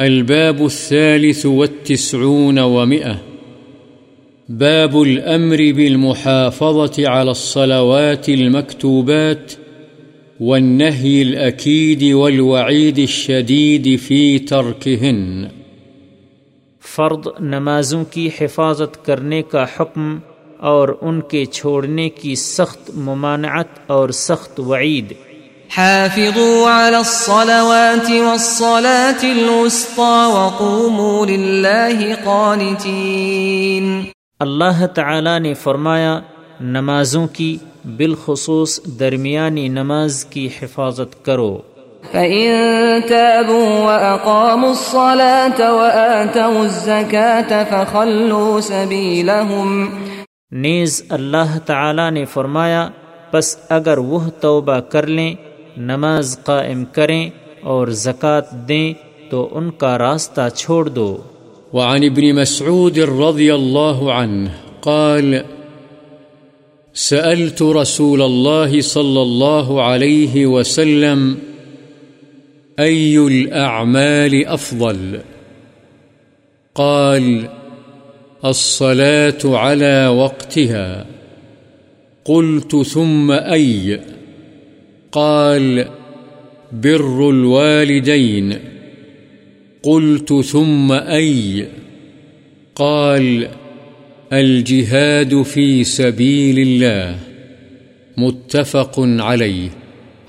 الباب الثالث والتسعون ومئة. باب الأمر بالمحافظة على الصلوات المكتوبات والنهي الأكيد والوعيد الشديد في تركهن. فرد نمازوں کی حفاظت کرنے کا حکم اور ان کے چھوڑنے کی سخت ممانعت اور سخت وعید. حافظوا على الصلوات والصلاة الوسطى وقوموا لله قانتين. اللہ تعالی نے فرمایا نمازوں کی بالخصوص درمیانی نماز کی حفاظت کرو۔ فإن تابوا وأقاموا الصلاة وآتوا الزكاة فخلوا سبيلهم۔ نیز اللہ تعالی نے فرمایا پس اگر وہ توبہ کر لیں نماز قائم کریں اور زکوٰۃ دیں تو ان کا راستہ چھوڑ دو۔ وعن ابن مسعود رضي الله عنه قال، سألت رسول الله صلى الله عليه وسلم، أي الأعمال أفضل؟ قال، الصلاة على وقتها. قلت، ثم أي؟ قال، بر الوالدين قلت، ثم أي قال الجهاد في سبيل الله متفق عليه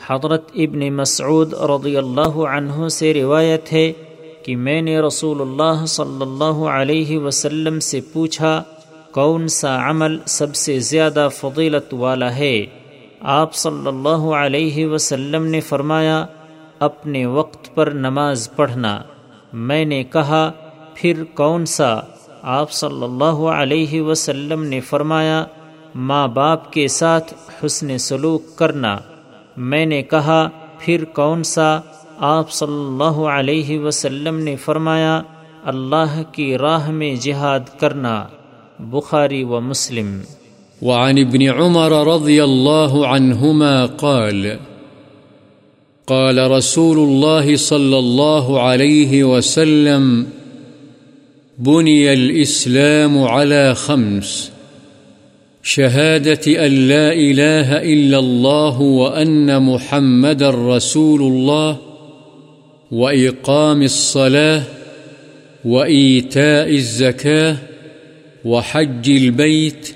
حضرت ابن مسعود رضی اللہ عنہ سے روایت ہے کہ میں نے رسول اللہ صلی اللہ علیہ وسلم سے پوچھا، کون سا عمل سب سے زیادہ فضیلت والا ہے؟ آپ صلی اللہ علیہ وسلم نے فرمایا، اپنے وقت پر نماز پڑھنا۔ میں نے کہا، پھر کون سا؟ آپ صلی اللہ علیہ وسلم نے فرمایا، ماں باپ کے ساتھ حسن سلوک کرنا۔ میں نے کہا، پھر کون سا؟ آپ صلی اللہ علیہ وسلم نے فرمایا، اللہ کی راہ میں جہاد کرنا۔ بخاری و مسلم۔ وعن ابن عمر رضي الله عنهما قال قال رسول الله صلى الله عليه وسلم، بني الإسلام على خمس، شهادة أن لا إله إلا الله وأن محمد رسول الله، وإقام الصلاة، وإيتاء الزكاة، وحج البيت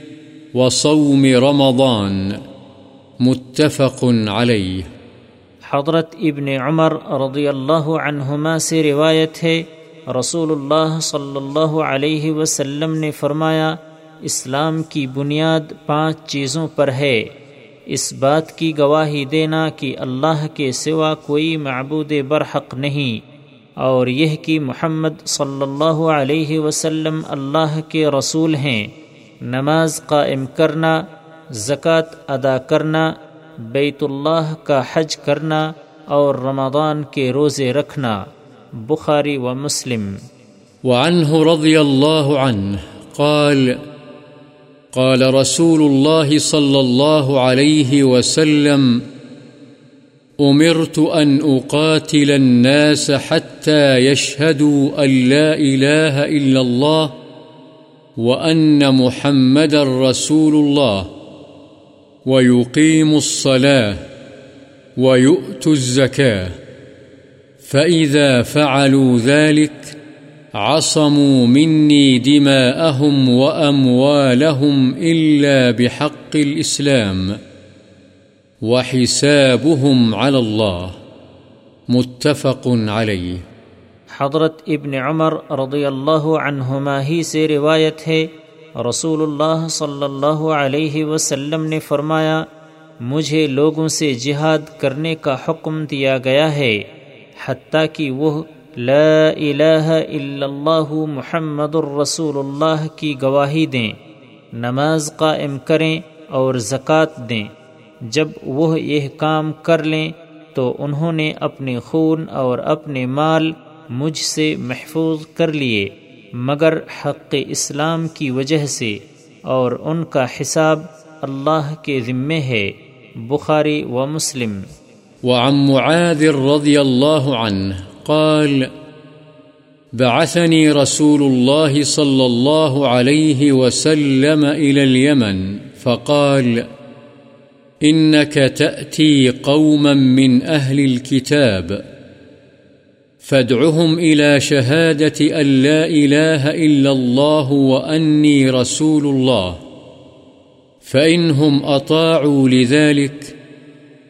وصوم رمضان متفق عليه حضرت ابن عمر رضی اللہ عنہما سے روایت ہے رسول اللہ صلی اللہ علیہ وسلم نے فرمایا، اسلام کی بنیاد پانچ چیزوں پر ہے۔ اس بات کی گواہی دینا کہ اللہ کے سوا کوئی معبود برحق نہیں، اور یہ کہ محمد صلی اللہ علیہ وسلم اللہ کے رسول ہیں۔ نماز قائم کرنا زکوٰۃ ادا کرنا، بیت اللہ کا حج کرنا اور رمضان کے روزے رکھنا۔ بخاری و مسلم۔ وعنه رضي الله عنه قال قال رسول الله صلى الله عليه وسلم أمرت أن أقاتل الناس حتى يشهدوا أن لا إله إلا الله وأن محمد رسول الله ويقيم الصلاة ويؤت الزكاة فإذا فعلوا ذلك عصموا مني دماءهم وأموالهم إلا بحق الإسلام وحسابهم على الله متفق عليه حضرت ابن عمر رضی اللہ عنہما ہی سے روایت ہے۔ رسول اللہ صلی اللہ علیہ وسلم نے فرمایا، مجھے لوگوں سے جہاد کرنے کا حکم دیا گیا ہے، حتیٰ کہ وہ لا الہ الا اللہ محمد الرسول اللہ کی گواہی دیں، نماز قائم کریں اور زکوٰۃ دیں۔ جب وہ یہ کام کر لیں تو انہوں نے اپنے خون اور اپنے مال مجھ سے محفوظ کر لیے، مگر حق اسلام کی وجہ سے، اور ان کا حساب اللہ کے ذمے ہے، بخاری و مسلم۔ وعن معاذ رضی اللہ عنہ قال، بعثني رسول الله صلى الله عليه وسلم إلى اليمن فقال إنك تأتي قوما من أهل الكتاب۔ فادعهم إلى شهادة أن لا إله إلا الله وأني رسول الله. فإنهم أطاعوا لذلك،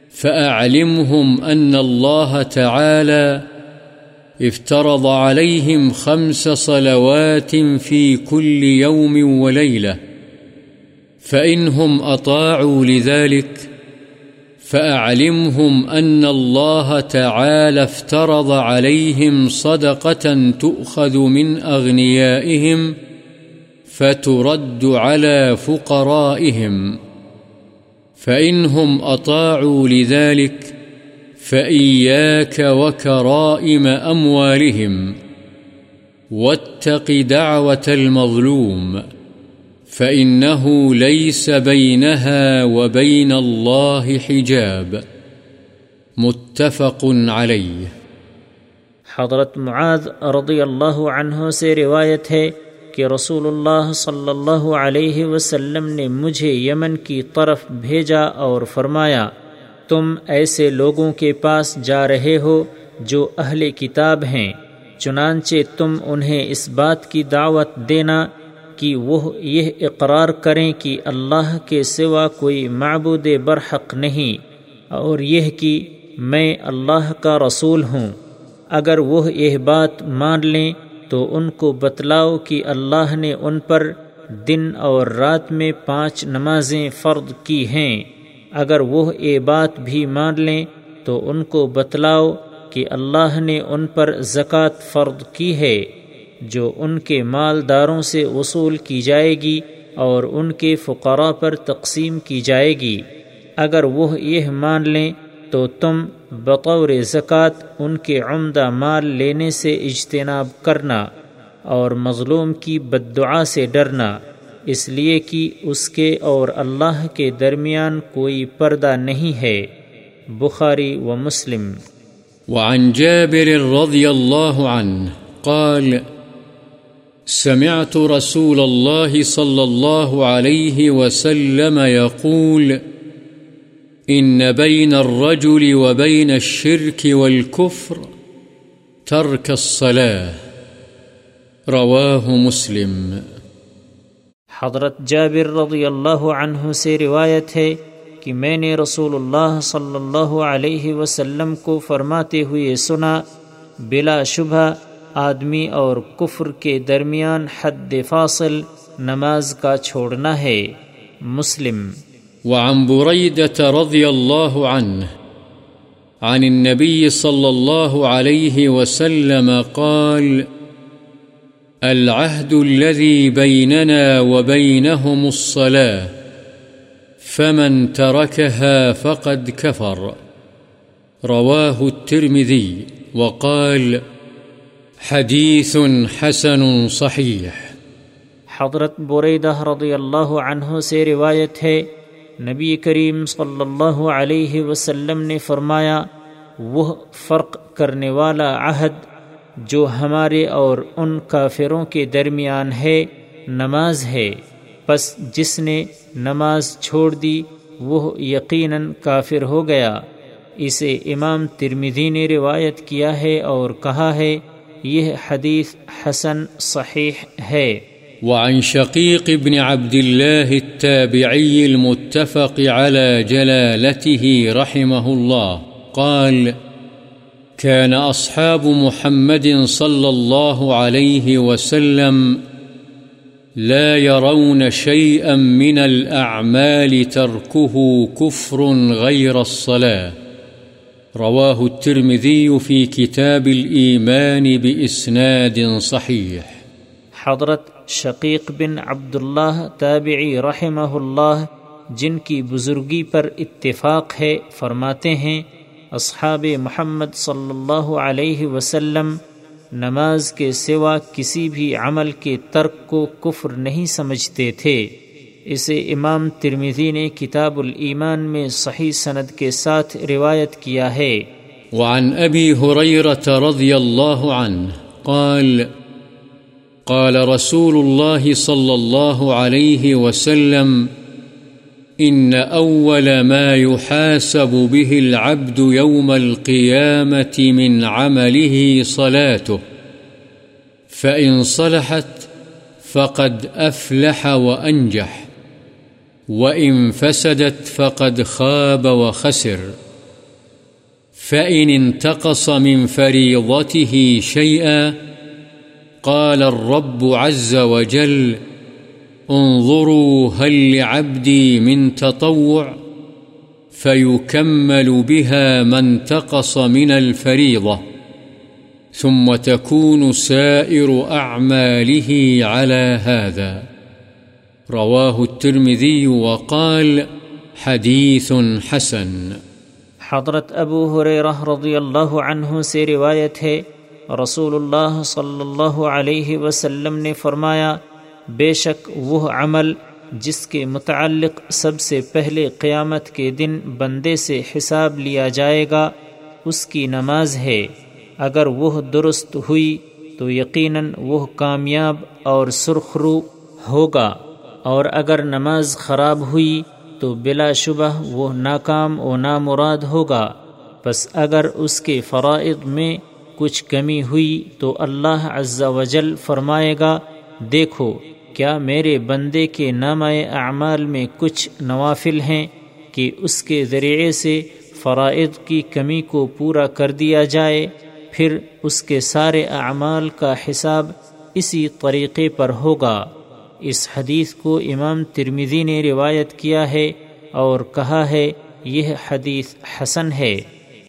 فأعلمهم أن الله تعالى افترض عليهم خمس صلوات في كل يوم وليلة. فإنهم أطاعوا لذلك فأعلمهم أن الله تعالى افترض عليهم صدقة تؤخذ من أغنيائهم فترد على فقرائهم فإنهم أطاعوا لذلك فإياك وكرائم أموالهم واتق دعوة المظلوم فإنه ليس بينها وبين الله حجاب متفق عليه۔ حضرت معاذ رضی اللہ عنہ سے روایت ہے کہ رسول اللہ صلی اللہ علیہ وسلم نے مجھے یمن کی طرف بھیجا اور فرمایا، تم ایسے لوگوں کے پاس جا رہے ہو جو اہل کتاب ہیں، چنانچہ تم انہیں اس بات کی دعوت دینا کہ وہ یہ اقرار کریں کہ اللہ کے سوا کوئی معبود برحق نہیں، اور یہ کہ میں اللہ کا رسول ہوں۔ اگر وہ یہ بات مان لیں، تو ان کو بتلاؤ کہ اللہ نے ان پر دن اور رات میں پانچ نمازیں فرد کی ہیں۔ اگر وہ یہ بات بھی مان لیں، تو ان کو بتلاؤ کہ اللہ نے ان پر زکوٰۃ فرد کی ہے۔ جو ان کے مالداروں سے وصول کی جائے گی اور ان کے فقراء پر تقسیم کی جائے گی۔ اگر وہ یہ مان لیں، تو تم بطور زکوٰۃ ان کے عمدہ مال لینے سے اجتناب کرنا اور مظلوم کی بدعا سے ڈرنا۔ اس لیے کہ اس کے اور اللہ کے درمیان کوئی پردہ نہیں ہے۔ بخاری و مسلم۔ وعن جابر رضی اللہ عنہ قال سمعت رسول الله صلى الله عليه وسلم يقول إن بين الرجل وبين الشرك والكفر ترك الصلاة. رواه مسلم۔ حضرت جابر رضی اللہ عنہ سے روایت ہے کہ میں نے رسول اللہ صلی اللہ علیہ وسلم کو فرماتے ہوئے سنا، بلا شبہ آدمی اور کفر کے درمیان حد فاصل نماز کا چھوڑنا ہے۔ مسلم۔ وعن بريدة رضي الله عنه عن النبي صلى الله عليه وسلم قال العهد الذي بيننا وبينهم الصلاة، فمن تركها فقد كفر رواه الترمذي وقال حدیث حسن صحیح حضرت بریدہ رضی اللہ عنہ سے روایت ہے، نبی کریم صلی اللہ علیہ وسلم نے فرمایا، وہ فرق کرنے والا عہد جو ہمارے اور ان کافروں کے درمیان ہے، نماز ہے۔ پس جس نے نماز چھوڑ دی، وہ یقیناً کافر ہو گیا۔ اسے امام ترمیدی نے روایت کیا ہے اور کہا ہے یہ حدیث حسن صحيح ہے۔ وعن شقيق بن عبد الله التابعي المتفق على جلالته رحمه الله، قال كان أصحاب محمد صلى الله عليه وسلم لا يرون شيئا من الأعمال تركه كفر غير الصلاة. رواه الترمذي في كتاب الإيمان بإسناد صحيح. حضرت شقیق بن عبداللہ تابعی رحمہ اللہ، جن کی بزرگی پر اتفاق ہے، فرماتے ہیں، اصحاب محمد صلی اللہ علیہ وسلم نماز کے سوا کسی بھی عمل کے ترک کو کفر نہیں سمجھتے تھے۔ اسے امام ترمیزی نے کتاب الایمان میں صحیح سند کے ساتھ روایت کیا ہے۔ وعن ابی حریرت رضی اللہ عنہ قال قال رسول الله صلى الله عليه وسلم إن أول ما يحاسب به العبد يوم القيامة من عمله صلاته فإن صلحت فقد أفلح وأنجح وإن فسدت فقد خاب وخسر فإن انتقص من فريضته شيئا قال الرب عز وجل انظروا هل لعبدي من تطوع فيكمل بها ما انتقص من الفريضة ثم تكون سائر أعماله على هذا رواه الترمذي وقال حديث حسن. حضرت ابو حریرہ رضی اللہ عنہ سے روایت ہے رسول اللہ صلی اللہ علیہ وسلم نے فرمایا، بے شک وہ عمل جس کے متعلق سب سے پہلے قیامت کے دن بندے سے حساب لیا جائے گا، اس کی نماز ہے۔ اگر وہ درست ہوئی تو یقیناً وہ کامیاب اور سرخرو ہوگا۔ اور اگر نماز خراب ہوئی تو بلا شبہ وہ ناکام و نامراد ہوگا۔ بس اگر اس کے فرائض میں کچھ کمی ہوئی تو اللہ عز و جل فرمائے گا، دیکھو کیا میرے بندے کے نام اعمال میں کچھ نوافل ہیں کہ اس کے ذریعے سے فرائض کی کمی کو پورا کر دیا جائے۔ پھر اس کے سارے اعمال کا حساب اسی طریقے پر ہوگا۔ اس حدیث کو امام ترمیزی نے روایت کیا ہے اور کہا ہے یہ حدیث حسن ہے۔